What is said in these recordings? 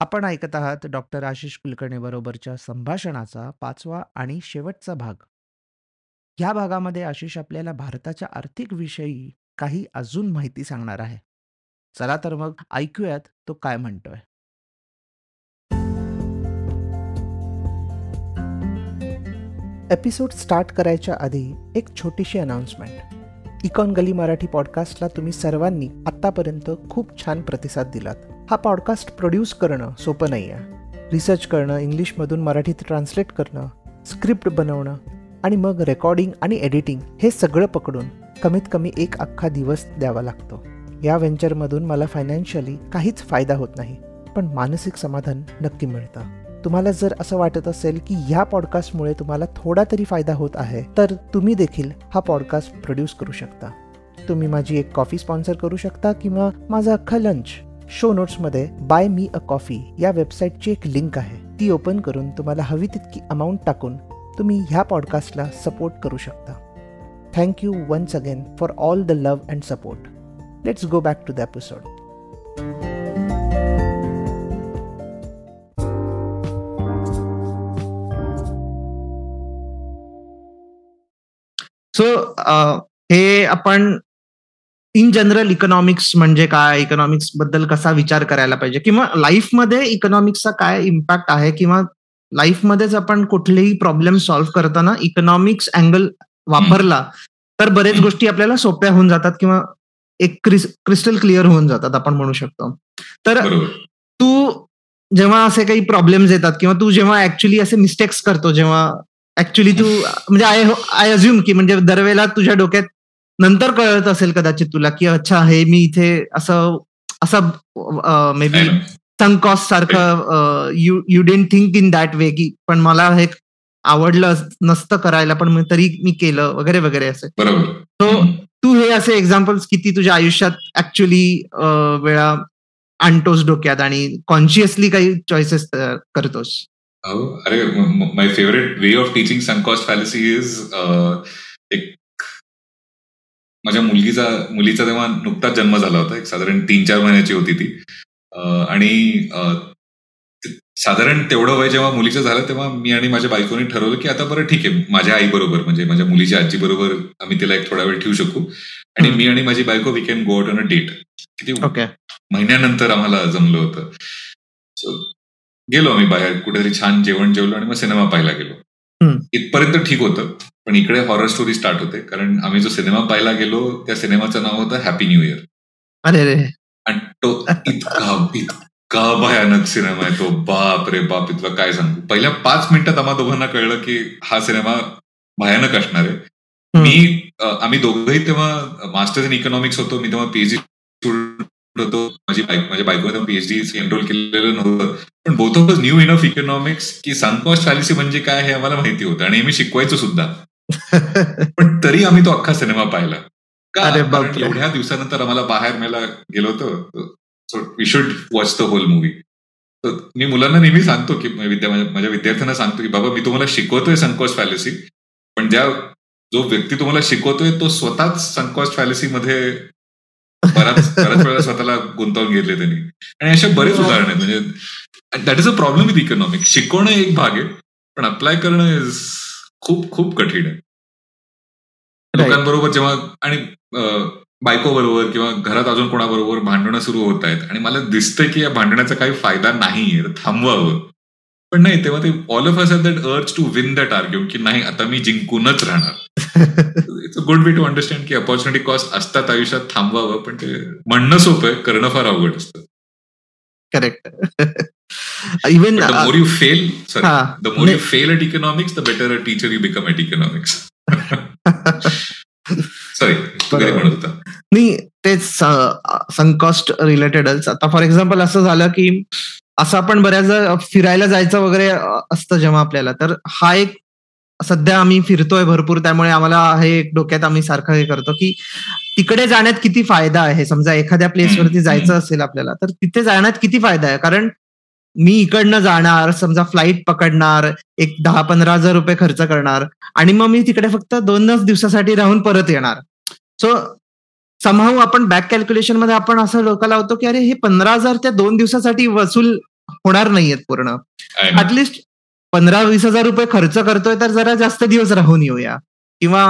आपण ऐकत आहात डॉक्टर आशिष कुलकर्णी बरोबरच्या संभाषणाचा पाचवा आणि शेवटचा भाग. ह्या भागामध्ये आशिष आपल्याला भारताच्या आर्थिक विषयी काही अजून माहिती सांगणार आहे. चला तर मग ऐकूयात तो काय म्हणतोय. एपिसोड स्टार्ट करायच्या आधी एक छोटीशी अनाउन्समेंट. इकॉन गली मराठी पॉडकास्टला तुम्ही सर्वांनी आत्तापर्यंत खूप छान प्रतिसाद दिलात. हा पॉडकास्ट प्रोड्यूस करणं सोपं नाही आहे. रिसर्च करणं, इंग्लिशमधून मराठीत ट्रान्सलेट करणं, स्क्रिप्ट बनवणं आणि मग रेकॉर्डिंग आणि एडिटिंग हे सगळं पकडून कमीत कमी एक अख्खा दिवस द्यावा लागतो. या व्हेंचरमधून मला फायनान्शियली काहीच फायदा होत नाही, पण मानसिक समाधान नक्की मिळतं. तुम्हाला जर असं वाटत असेल की ह्या पॉडकास्टमुळे तुम्हाला थोडा तरी फायदा होत आहे तर तुम्ही देखील हा पॉडकास्ट प्रोड्यूस करू शकता तुम्ही माझी एक कॉफी स्पॉन्सर करू शकता किंवा माझा अख्खा लंच शो नोट्समध्ये बाय मी अ कॉफी या वेबसाईटची एक लिंक आहे. ती ओपन करून तुम्हाला हवी तितकी अमाऊंट टाकून तुम्ही ह्या पॉडकास्टला सपोर्ट करू शकता. Thank you once again for all the love and support let's go back to the episode so हे आपण इन जनरल इकॉनॉमिक्स म्हणजे काय? इकॉनॉमिक्सबद्दल कसा विचार करायला पाहिजे? किंवा लाईफमध्ये इकॉनॉमिक्सचा काय इम्पॅक्ट आहे? किंवा लाईफमध्येच आपण कुठलेही प्रॉब्लेम सॉल्व्ह करताना इकॉनॉमिक्स अँगल वापरला तर बरेच गोष्टी आपल्याला सोप्या होऊन जातात किंवा एक क्रिस्टल क्लिअर होऊन जातात आपण म्हणू शकतो. तर तू जेव्हा असे काही प्रॉब्लेम्स येतात किंवा तू जेव्हा ऍक्च्युली असे मिस्टेक्स करतो जेव्हा ऍक्च्युली तू म्हणजे आय आय अज्युम की म्हणजे दरवेळेला तुझ्या डोक्यात नंतर कळत असेल कदाचित तुला की अच्छा हे मी इथे असं असं मे बी संकॉस सारखं you you don't think in that way की पण मला हे आवडलं नसतं करायला पण तरी मी केलं वगैरे वगैरे असे. सो तू हे असे एक्झाम्पल्स किती तुझ्या आयुष्यात ऍक्च्युली वेळा आणतोस डोक्यात आणि कॉन्शियसली काही चॉईसेस करतोस? अरे my favourite way of teaching sunk cost fallacy is एक माझ्या मुलगीचा मुलीचा तेव्हा नुकताच जन्म झाला होता. एक साधारण तीन चार महिन्याची होती ती. आणि साधारण तेवढं वय जेव्हा मुलीचं झालं तेव्हा मी आणि माझ्या बायकोने ठरवलं की आता बरं ठीक आहे माझ्या आई बरोबर म्हणजे माझ्या मुलीच्या आजी बरोबर आम्ही तिला एक थोडा वेळ ठेवू शकू. आणि मी आणि माझी बायको we can go out on a date किती महिन्यानंतर आम्हाला जमलं होतं. गेलो आम्ही बाहेर कुठेतरी छान जेवण जेवलो आणि मग सिनेमा पाहायला गेलो. इथपर्यंत ठीक होतं. पण इकडे हॉरर स्टोरी स्टार्ट होते. कारण आम्ही जो सिनेमा पाहायला गेलो त्या सिनेमाचं नाव होतं हॅपी न्यू इयर अरे आणि तो इतका इतका भयानक सिनेमा आहे. तो बाप रे बाप इतका काय सांगू? पहिल्या पाच मिनिटात आम्हा दोघांना कळलं की हा सिनेमा भयानक असणार आहे. मी आम्ही दोघंही तेव्हा मास्टर्स इन इकॉनॉमिक्स होतो. मी तेव्हा पीएचडी होतो. माझी बाईक माझ्या बायकोने पीएचडी एनरोल केलेलं नव्हतं. पण both of new enough economics की सनकॉस्ट फॅलिसी म्हणजे काय हे आम्हाला माहिती होतं. आणि मी शिकवायचो सुद्धा. पण तरी आम्ही तो अख्खा सिनेमा पाहिला. का? एवढ्या दिवसानंतर आम्हाला बाहेर मेला गेलो होतो. So we should watch the whole movie मी मुलांना नेहमी सांगतो की विद्या माझ्या विद्यार्थ्यांना सांगतो की बाबा मी तुम्हाला शिकवतोय सनकॉस्ट फॅलिसी पण ज्या जो व्यक्ती तुम्हाला शिकवतोय तो स्वतःच सनकॉस्ट फॅलिसीमध्ये बराच बऱ्याच वेळा स्वतःला गुंतवून घेतले त्यांनी. आणि अशा बरेच उदाहरण आहेत. म्हणजे that is a problem with economic शिकवणं एक भाग आहे पण अप्लाय करणं इज खूप खूप कठीण आहे. लोकांबरोबर जेव्हा आणि बायको बरोबर किंवा घरात अजून कोणाबरोबर भांडणं सुरू होत आहेत आणि मला दिसतंय की या भांडण्याचा काही फायदा नाहीये थांबवावं. पण नाही तेव्हा ते all of us that urge to win that argument की नाही आता मी जिंकूनच राहणार. It's a good way to understand की अपॉर्च्युनिटी कॉस्ट असतात आयुष्यात थांबवावं पण ते म्हणणं सोपं आहे करणं फार अवघड असतं. Correct even the more you fail sorry uh, the more you fail at economics the better a teacher you become at economics. Sorry म्हणत होता. नाही तेच सनकॉस्ट रिलेटेडच आता फॉर एक्झाम्पल असं झालं की असं आपण बऱ्याच फिरायला जायचं वगैरे असतं जेव्हा आपल्याला. तर हा एक सध्या आम्ही फिरतोय भरपूर. त्यामुळे आम्हाला हे डोक्यात आम्ही सारखं हे करतो की तिकडे जाण्यात किती फायदा आहे? समजा एखाद्या प्लेसवरती जायचं असेल आपल्याला तर तिथे जाण्यात किती फायदा आहे? कारण मी इकडनं जाणार समजा फ्लाईट पकडणार एक दहा पंधरा हजार रुपये खर्च करणार आणि मग मी तिकडे फक्त दोनच दिवसासाठी राहून परत येणार. सो समहाऊ आपण बॅक कॅल्क्युलेशनमध्ये आपण असं लोकांना होतो की अरे हे पंधरा हजार त्या दोन दिवसासाठी वसूल होणार नाहीयेत पूर्ण. ऍटलिस्ट पंधरा वीस हजार रुपये खर्च करतोय तर जरा जास्त दिवस राहून येऊया. किंवा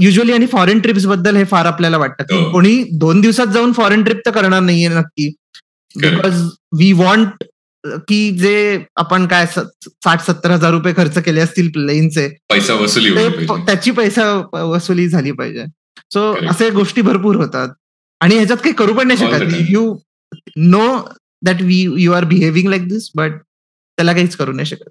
युजली आणि फॉरेन ट्रिप्सबद्दल हे फार आपल्याला वाटतं. की हो. कोणी दोन दिवसात जाऊन फॉरेन ट्रिप तर करणार नाहीये नक्की. बिकॉज वी वॉन्ट की जे आपण काय साठ सत्तर हजार रुपये खर्च केले असतील प्लेनचे पैसा वसुली त्याची पैसा वसुली झाली पाहिजे. सो असे गोष्टी भरपूर होतात. आणि ह्याच्यात काही करू पण नाही शकत. You know that we you are behaving like this but त्याला काहीच करू नाही शकत.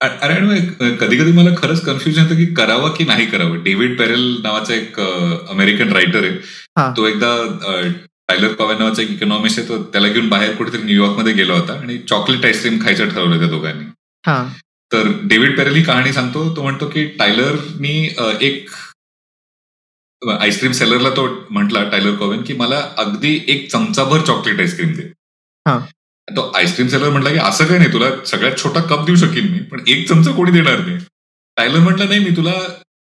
अरे कधी कधी मला खरंच कन्फ्युजन होतं की करावं की नाही करावं. डेव्हिड पेरेल नावाचा एक अमेरिकन रायटर आहे. तो एकदा टायलर पवार नावाचा एक इकॉनॉमिस्ट आहे तो त्याला घेऊन बाहेर कुठेतरी न्यूयॉर्कमध्ये गेला होता आणि चॉकलेट आईस्क्रीम खायचं ठरवलं त्या दोघांनी. तर डेव्हिड पेरेल ही कहाणी सांगतो तो म्हणतो की टायलरनी एक आईस्क्रीम सेलरला तो म्हटला टायलर कोवेन की मला अगदी एक चमचाभर चॉकलेट आईस्क्रीम दे. तो आईस्क्रीम सेलर म्हटला की असं काय नाही तुला सगळ्यात छोटा कप देऊ शकेन मी पण एक चमचा कोणी देणार नाही. टायलर म्हटलं नाही मी तुला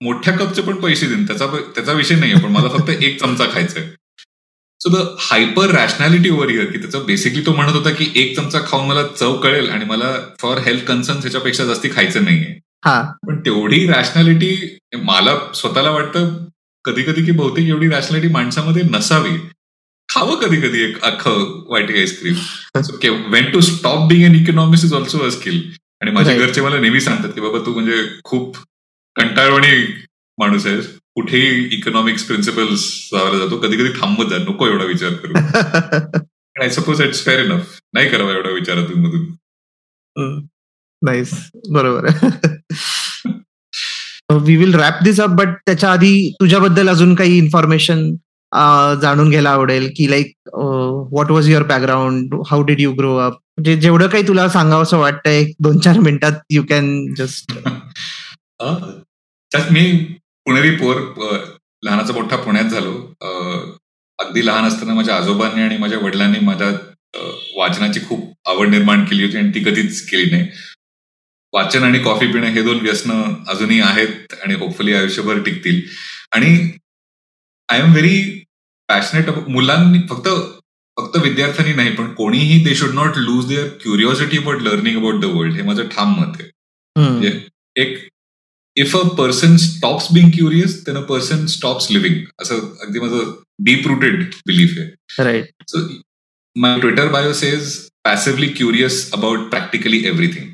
मोठ्या कपचे पण पैसे देईन त्याचा त्याचा विषय नाहीये पण मला फक्त एक चमचा खायचा आहे so the hyper rationality over year की त्याचं बेसिकली तो म्हणत होता की एक चमचा खाऊन मला चव कळेल आणि मला फॉर हेल्थ कन्सर्न ह्याच्यापेक्षा जास्ती खायचं नाहीये. पण तेवढी रॅशनॅलिटी मला स्वतःला वाटतं कधी कधी की बहुतेक एवढी रॅशनॅलिटी माणसामध्ये नसावी. खावं कधी कधी एक अख्खं वाईट ice cream when to stop being an economics is also a skill आणि माझे घरचे मला नेहमी सांगतात की बाबा तू म्हणजे खूप कंटाळवणी माणूस आहेस. कुठेही इकॉनॉमिक्स प्रिन्सिपल्स लावला जातो. कधी कधी थांबत जा नको एवढा विचार करू. I suppose it's fair enough नाही करावा एवढा विचारातून मधून. नाईस बरोबर we will wrap this up but त्याच्या आधी तुझ्याबद्दल अजून काही इन्फॉर्मेशन जाणून घ्यायला आवडेल की like what was your background how did you grow up म्हणजे जेवढं काही तुला सांगावं असं वाटतं एक दोन चार मिनिटात यू कॅन जस्ट मी पुणेरी पोर लहानाचा मोठा पुण्यात झालो. अगदी लहान असताना माझ्या आजोबांनी आणि माझ्या वडिलांनी माझ्या वाचनाची खूप आवड निर्माण केली होती आणि ती कधीच केली नाही. वाचन आणि कॉफी पिणं हे दोन व्यसन अजूनही आहेत आणि होपफुली आयुष्यभर टिकतील. आणि आय एम व्हेरी पॅशनेट मुलांनी फक्त फक्त विद्यार्थ्यांनी नाही पण कोणीही they should not lose their curiosity about learning about the world हे माझं ठाम मत आहे. म्हणजे एक if a person stops being curious then a person stops living असं अगदी माझं डीप रुटेड बिलीफ आहे. Right so my Twitter bio says passively curious about practically everything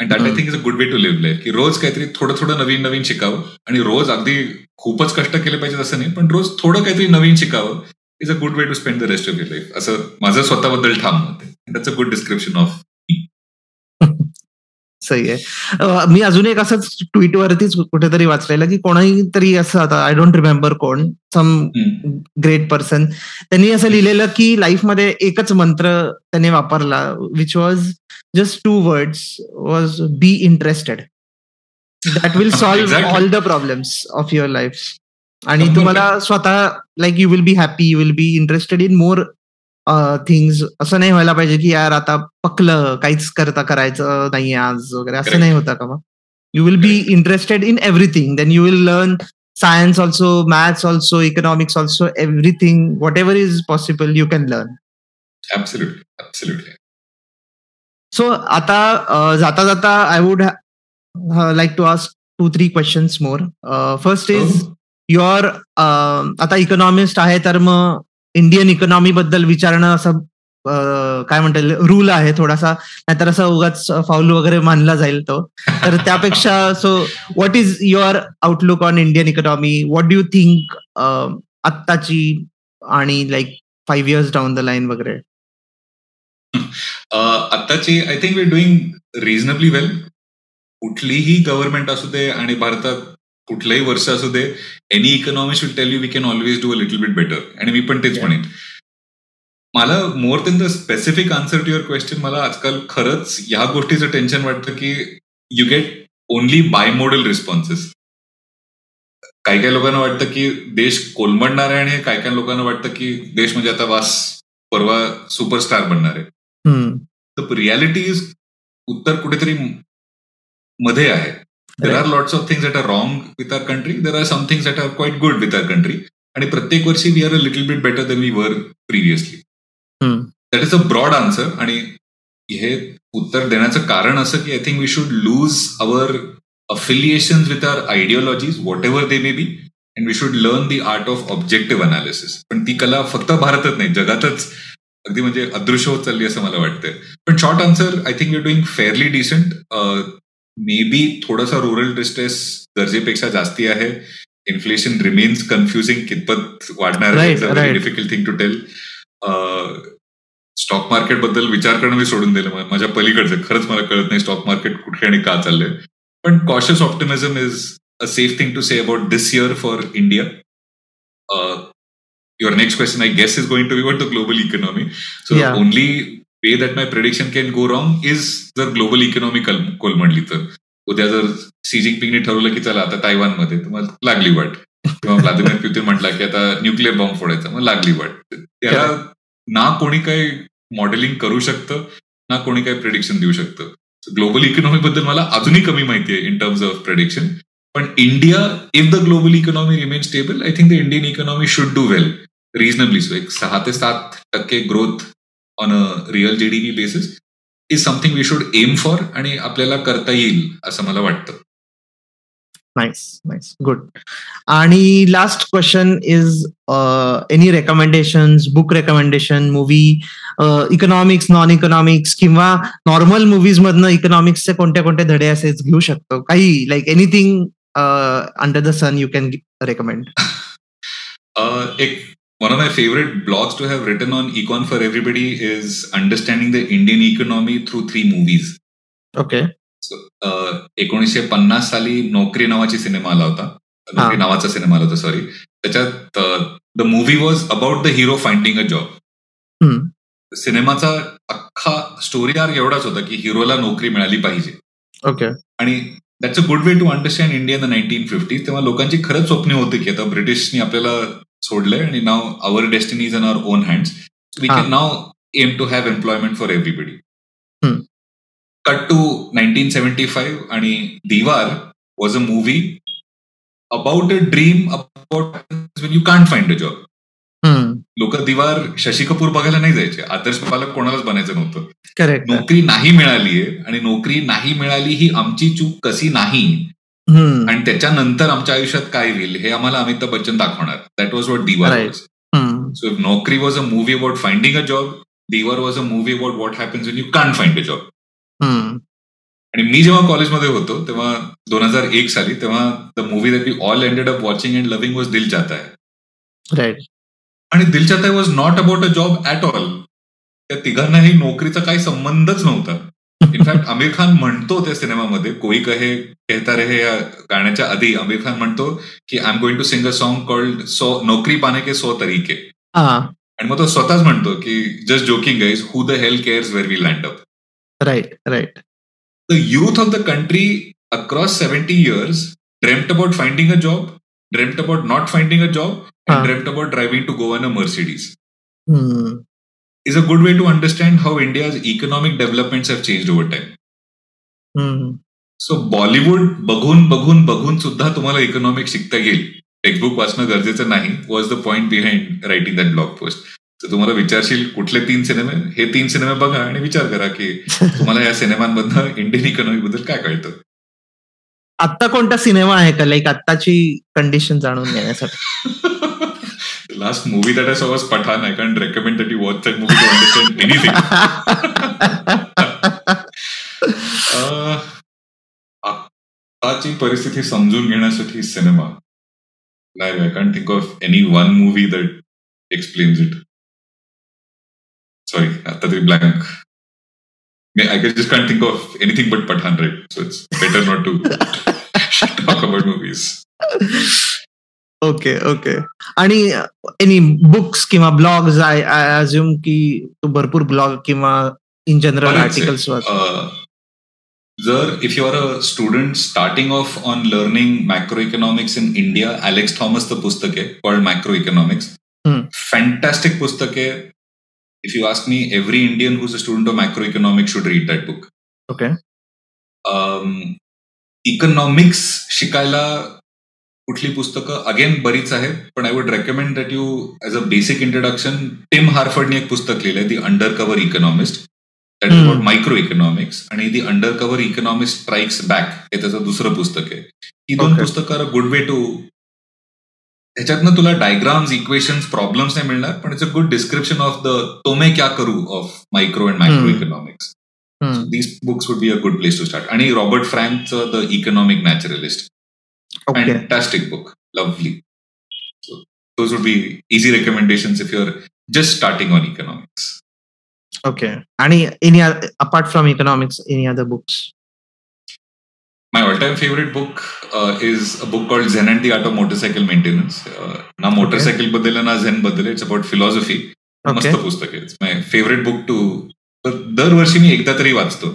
and that I think is a good way to live life की रोज काहीतरी थोडं थोडं नवीन नवीन शिकावं आणि रोज अगदी खूपच कष्ट केले पाहिजे असं नाही पण रोज थोडं काहीतरी नवीन शिकावं is a good way to spend the rest of your life असं माझं स्वतःबद्दल ठाम आहे that's a good description of सही आहे. मी अजून एक असंच ट्विटवरतीच कुठेतरी वाचलेलं की कोणाही तरी असं आता आय डोंट रिमेंबर कोण सम ग्रेट पर्सन त्यांनी असं लिहिलेलं की लाईफमध्ये एकच मंत्र त्याने वापरला which was just two words was be interested that will solve all the problems of your life आणि तुम्हाला स्वतः like you will be happy you will be interested in more things असं नाही व्हायला पाहिजे की यार आता पकलं काहीच करता करायचं नाही आज वगैरे असं नाही होतं का मग? You will be interested in everything then you will learn science also maths also economics also everything whatever is possible you can learn so आता जाता जाता I would like to ask two three questions more first is your आता economist आहे तर मग Indian economy बद्दल विचारणं असं काय म्हणता येईल रूल आहे थोडासा. नाहीतर असं उगाच फाऊल वगैरे मानला जाईल तो. तर त्यापेक्षा so what is your outlook on Indian economy what do you think आत्ताची आणि like five years down the line वगैरे? आत्ताची I think we doing reasonably well कुठलीही गव्हर्नमेंट असू दे आणि भारतात कुठलंही वर्ष असू दे any economy should tell you we can always do a little bit better आणि मी पण तेच म्हणेन. मला more than the specific answer to your question मला आजकाल खरंच या गोष्टीचं टेन्शन वाटतं की you get only bimodal responses काही काही लोकांना वाटतं की देश कोलमडणार आहे आणि काही काही लोकांना वाटतं की देश म्हणजे आता वास परवा सुपरस्टार बनणार आहे. तर रियालिटी इज उत्तर कुठेतरी मध्ये आहे. There are lots of things that are wrong with our country there are some things that are quite good with our country आणि प्रत्येक वर्षी we are a little bit better than we were previously that is a broad answer आणि हे उत्तर देण्याचं कारण असं की I think we should lose our affiliation with our ideologies whatever they may be and we should learn the art of objective analysis पण ती कला फक्त भारतच नाही जगातच अगदी म्हणजे अदृश्य होत चालली असं मला वाटतंय. पण short answer I think you doing fairly decent maybe थोडासा रुरल डिस्ट्रेस गरजेपेक्षा जास्ती आहे. इन्फ्लेशन रिमेन्स कन्फ्युजिंग कितपत वाढणार difficult thing to tell stock मार्केटबद्दल विचार करणं मी सोडून दिलं. माझ्या पलीकडचं. खरंच मला कळत नाही स्टॉक मार्केट कुठे आणि का चाललंय. पण cautious optimism is a safe thing to say about this year for India your next question, I guess, is going to be about the global economy. So yeah. Way that my prediction can go wrong is जर global economy कोलमडली तर. उद्या जर C जिंगपिंगने ठरवलं की चला आता तायवानमध्ये तर मग लागली वाट. किंवा व्लादिमीर पुतीन म्हटला की आता न्यूक्लिअर बॉम्ब फोडायचा मग लागली वाट. त्याला ना कोणी काही मॉडेलिंग करू शकतं ना कोणी काही प्रेडिक्शन देऊ शकतं. ग्लोबल इकॉनॉमी बद्दल मला अजूनही कमी माहिती आहे इन टर्म्स ऑफ प्रेडिक्शन पण India if the global economy remain stable I think the Indian economy should do well reasonably so एक सहा ते सात टक्के growth on a real GDP basis is something we should aim for आणि आपल्याला करता येईल असं मला वाटतं. नाईस नाईस गुड आणि last question is any recommendation book recommendation movie economics non economics किंवा नॉर्मल मुव्हीज मधनं इकॉनॉमिक्सचे कोणत्या कोणत्या धडे असेच घेऊ शकतो? काही like anything under the sun you can recommend एक one of my favorite blogs to have written on econ for everybody is understanding the Indian economy through three movies. Okay. So, एकोणीसशे पन्नास साली नोकरी नावाची सिनेमा आला होता. नोकरी नावाचा सिनेमा आला होता सॉरी त्याच्यात the movie was about the hero finding a job सिनेमाचा अख्खा स्टोरी आर एवढाच होता की हिरोला नोकरी मिळाली पाहिजे. ओके आणि that's a good way to understand India the nineteen fifty तेव्हा लोकांची खरंच स्वप्न होती की आता ब्रिटिशनी आपल्याला सोडलंय आणि now our destiny is in our own hands we can now aim to have employment for everybody cut to nineteen seventy five आणि Deewar was a movie about a dream about you can't find a job लोक दिवार शशी कपूर बघायला नाही जायचे. आदर्श पालक कोणालाच बनायचं नव्हतं. नोकरी नाही मिळालीये आणि नोकरी नाही मिळाली ही आमची चूक कशी नाही? आणि त्याच्यानंतर आमच्या आयुष्यात काय होईल हे आम्हाला अमिताभ बच्चन दाखवणार. That was what was so if Naukri was a movie about finding a job Deewar was a movie about what happens you can't find a job आणि मी जेव्हा कॉलेजमध्ये होतो तेव्हा दोन हजार एक साली तेव्हा the movie that we all ended up watching and loving was Dil जाता आहे आणि दिल जाता was not about a job at all त्या तिघांनाही नोकरीचा काही संबंधच नव्हता. इनफॅक्ट आमिर खान म्हणतो त्या सिनेमामध्ये कोई कहे कहता रहे या गाण्याच्या आधी आमिर खान म्हणतो की I am going to sing a song called so नोकरी पाने के सो तरीके. आणि मग तो स्वतःच म्हणतो की just joking is who the health cares where we land up right right the youth of the country across seventy years dreamt about finding a job dreamt about not finding a job and dreamt about driving to go on a Mercedes is a good way to understand how India's economic developments have changed over time. So Bollywood बघून बघून बघून सुद्धा तुम्हाला economic शिकता येईल. Textbook वाचणं गरजेचं नाही was the point behind writing that blog post तर तुम्हाला विचारशील कुठले तीन सिनेमे? हे तीन सिनेमे बघा आणि विचार करा की तुम्हाला या सिनेमांमधनं इंडियन इकॉनॉमी बद्दल काय कळतं? आत्ता कोणता सिनेमा आहे का? लाईक आत्ताची कंडिशन जाणून घेण्यासाठी. last movie that I saw was Pathan. I can't recommend that you watch that movie to understand anything. आताची परिस्थिती समजून घेण्यासाठी सिनेमा नाही I can't think of any one movie that explains it sorry आता तरी blank I just can't think of anything but Pathan, right? So it's better not to talk about movies. Okay okay. आणि any books किंवा blogs I I assume की तू भरपूर blog किंवा in general articles जर if you are a student starting off on learning macro economics in India Alex थॉमसचं पुस्तक आहे called macro economics fantastic पुस्तक आहे. If you ask me every Indian who's a student of macro economics should read that book okay economics शिकायला कुठली पुस्तकं? Again बरीच आहेत पण I would recommend that you as a basic introduction Tim हार्फर्डने एक पुस्तक लिहिलंय the undercover economist that is about microeconomics आणि the undercover economist strikes back हे त्याचं दुसरं पुस्तक आहे. ही दोन पुस्तकं गुड वे टू ह्याच्यातनं तुला डायग्राम्स इक्वेशन्स प्रॉब्लेम्स नाही मिळणार पण it's a good description of the तोमे क्या करू of micro and microeconomics these books would be a good place to start आणि Robert फ्रँकचं the economic naturalist Fantastic book lovely those would be easy recommendations if you're just starting on economics. Okay. Any any apart from economics, any other books? My all-time favorite book uh, is a book called Zen and the Art of Motorcycle Maintenance. Uh, ना motorcycle बद्दल ना Zen बद्दल it's about philosophy मस्त पुस्तक आहे माय favourite book too दरवर्षी मी एकदा तरी वाचतो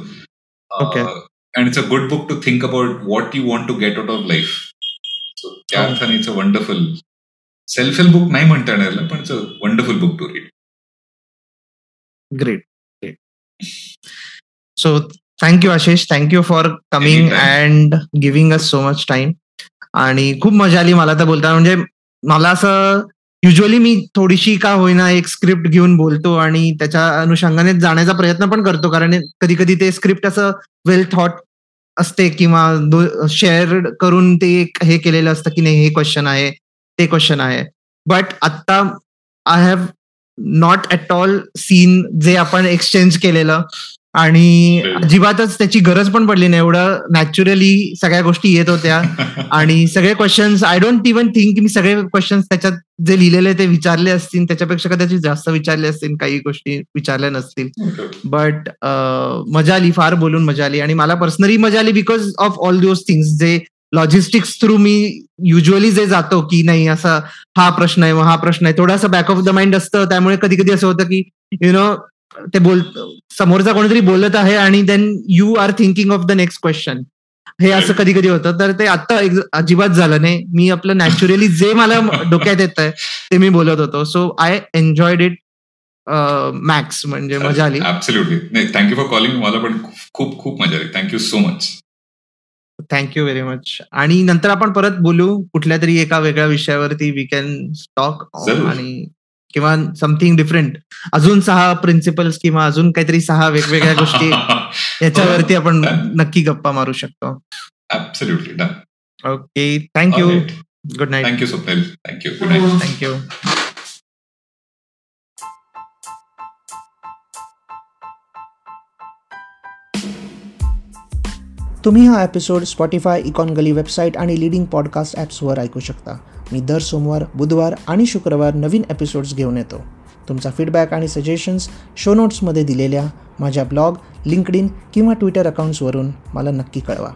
and it's a good book to think about what you want to get out of life so त्या अर्थाने it's a wonderful self help book नाही म्हणता येणार पण it's a wonderful book to read great great so thank you Ashish thank you for coming and giving us so much time आणि खूप मजा आली मला तर बोलता म्हणजे मला असं युजली मी थोडीशी का होईना एक स्क्रिप्ट घेऊन बोलतो आणि त्याच्या अनुषंगाने जाण्याचा प्रयत्न पण करतो. कारण कधी कधी ते स्क्रिप्ट असं वेल थॉट असते किंवा शेअर करून ते हे केलेलं असतं की नाही हे क्वेश्चन आहे ते क्वेश्चन आहे. बट आत्ता I have not at all seen जे आपण एक्सचेंज केलेलं. आणि अजिबातच त्याची गरज पण पडली नाही. एवढं नॅचरली सगळ्या गोष्टी येत होत्या. आणि सगळे questions I don't even think मी सगळे क्वेश्चन्स त्याच्यात जे लिहिलेले ते विचारले असतील त्याच्यापेक्षा कदाचित जास्त विचारले असतील काही गोष्टी विचारल्या नसतील. बट मजा आली फार बोलून मजा आली. आणि मला पर्सनली मजा आली because of all those things जे लॉजिस्टिक्स थ्रू मी युजली जे जातो की नाही असा हा प्रश्न आहे हा प्रश्न आहे. थोडासा बॅक ऑफ द माइंड असतं. त्यामुळे कधी कधी असं होतं की यु नो ते बोल समोरचा कोणीतरी बोलत आहे आणि then you are thinking of the next question हे असं कधी कधी होतं. तर ते आता अजिबात झालं नाही. मी आपलं नॅचरली जे मला डोक्यात येत आहे ते मी बोलत होतो. So I enjoyed it max म्हणजे मजा आली. नाही थँक्यू फॉर कॉलिंग मला पण खूप खूप मजा आली. Thank you so much thank you very much आणि नंतर आपण परत बोलू. कुठल्या तरी एका वेगळ्या विषयावरती वी कॅन टॉक आणि किंवा समथिंग डिफरंट अजून सहा प्रिन्सिपल्स किंवा अजून काहीतरी सहा वेगवेगळ्या गोष्टी याच्यावरती आपण नक्की गप्पा मारू शकतो. Okay thank you good night thank you Swapnil thank you good night thank you तुम्ही हा episode Spotify icon Galli website आणि लिडिंग पॉडकास्ट ॲप्सवर ऐकू शकता. मी दर सोमवार बुधवार आणि शुक्रवार नवीन एपिसोड्स घेऊन येतो. तुमचा फीडबॅक आणि सजेशन्स शो नोट्समध्ये दिलेल्या माझ्या ब्लॉग लिंकडिन किंवा ट्विटर अकाउंट्सवरून मला नक्की कळवा.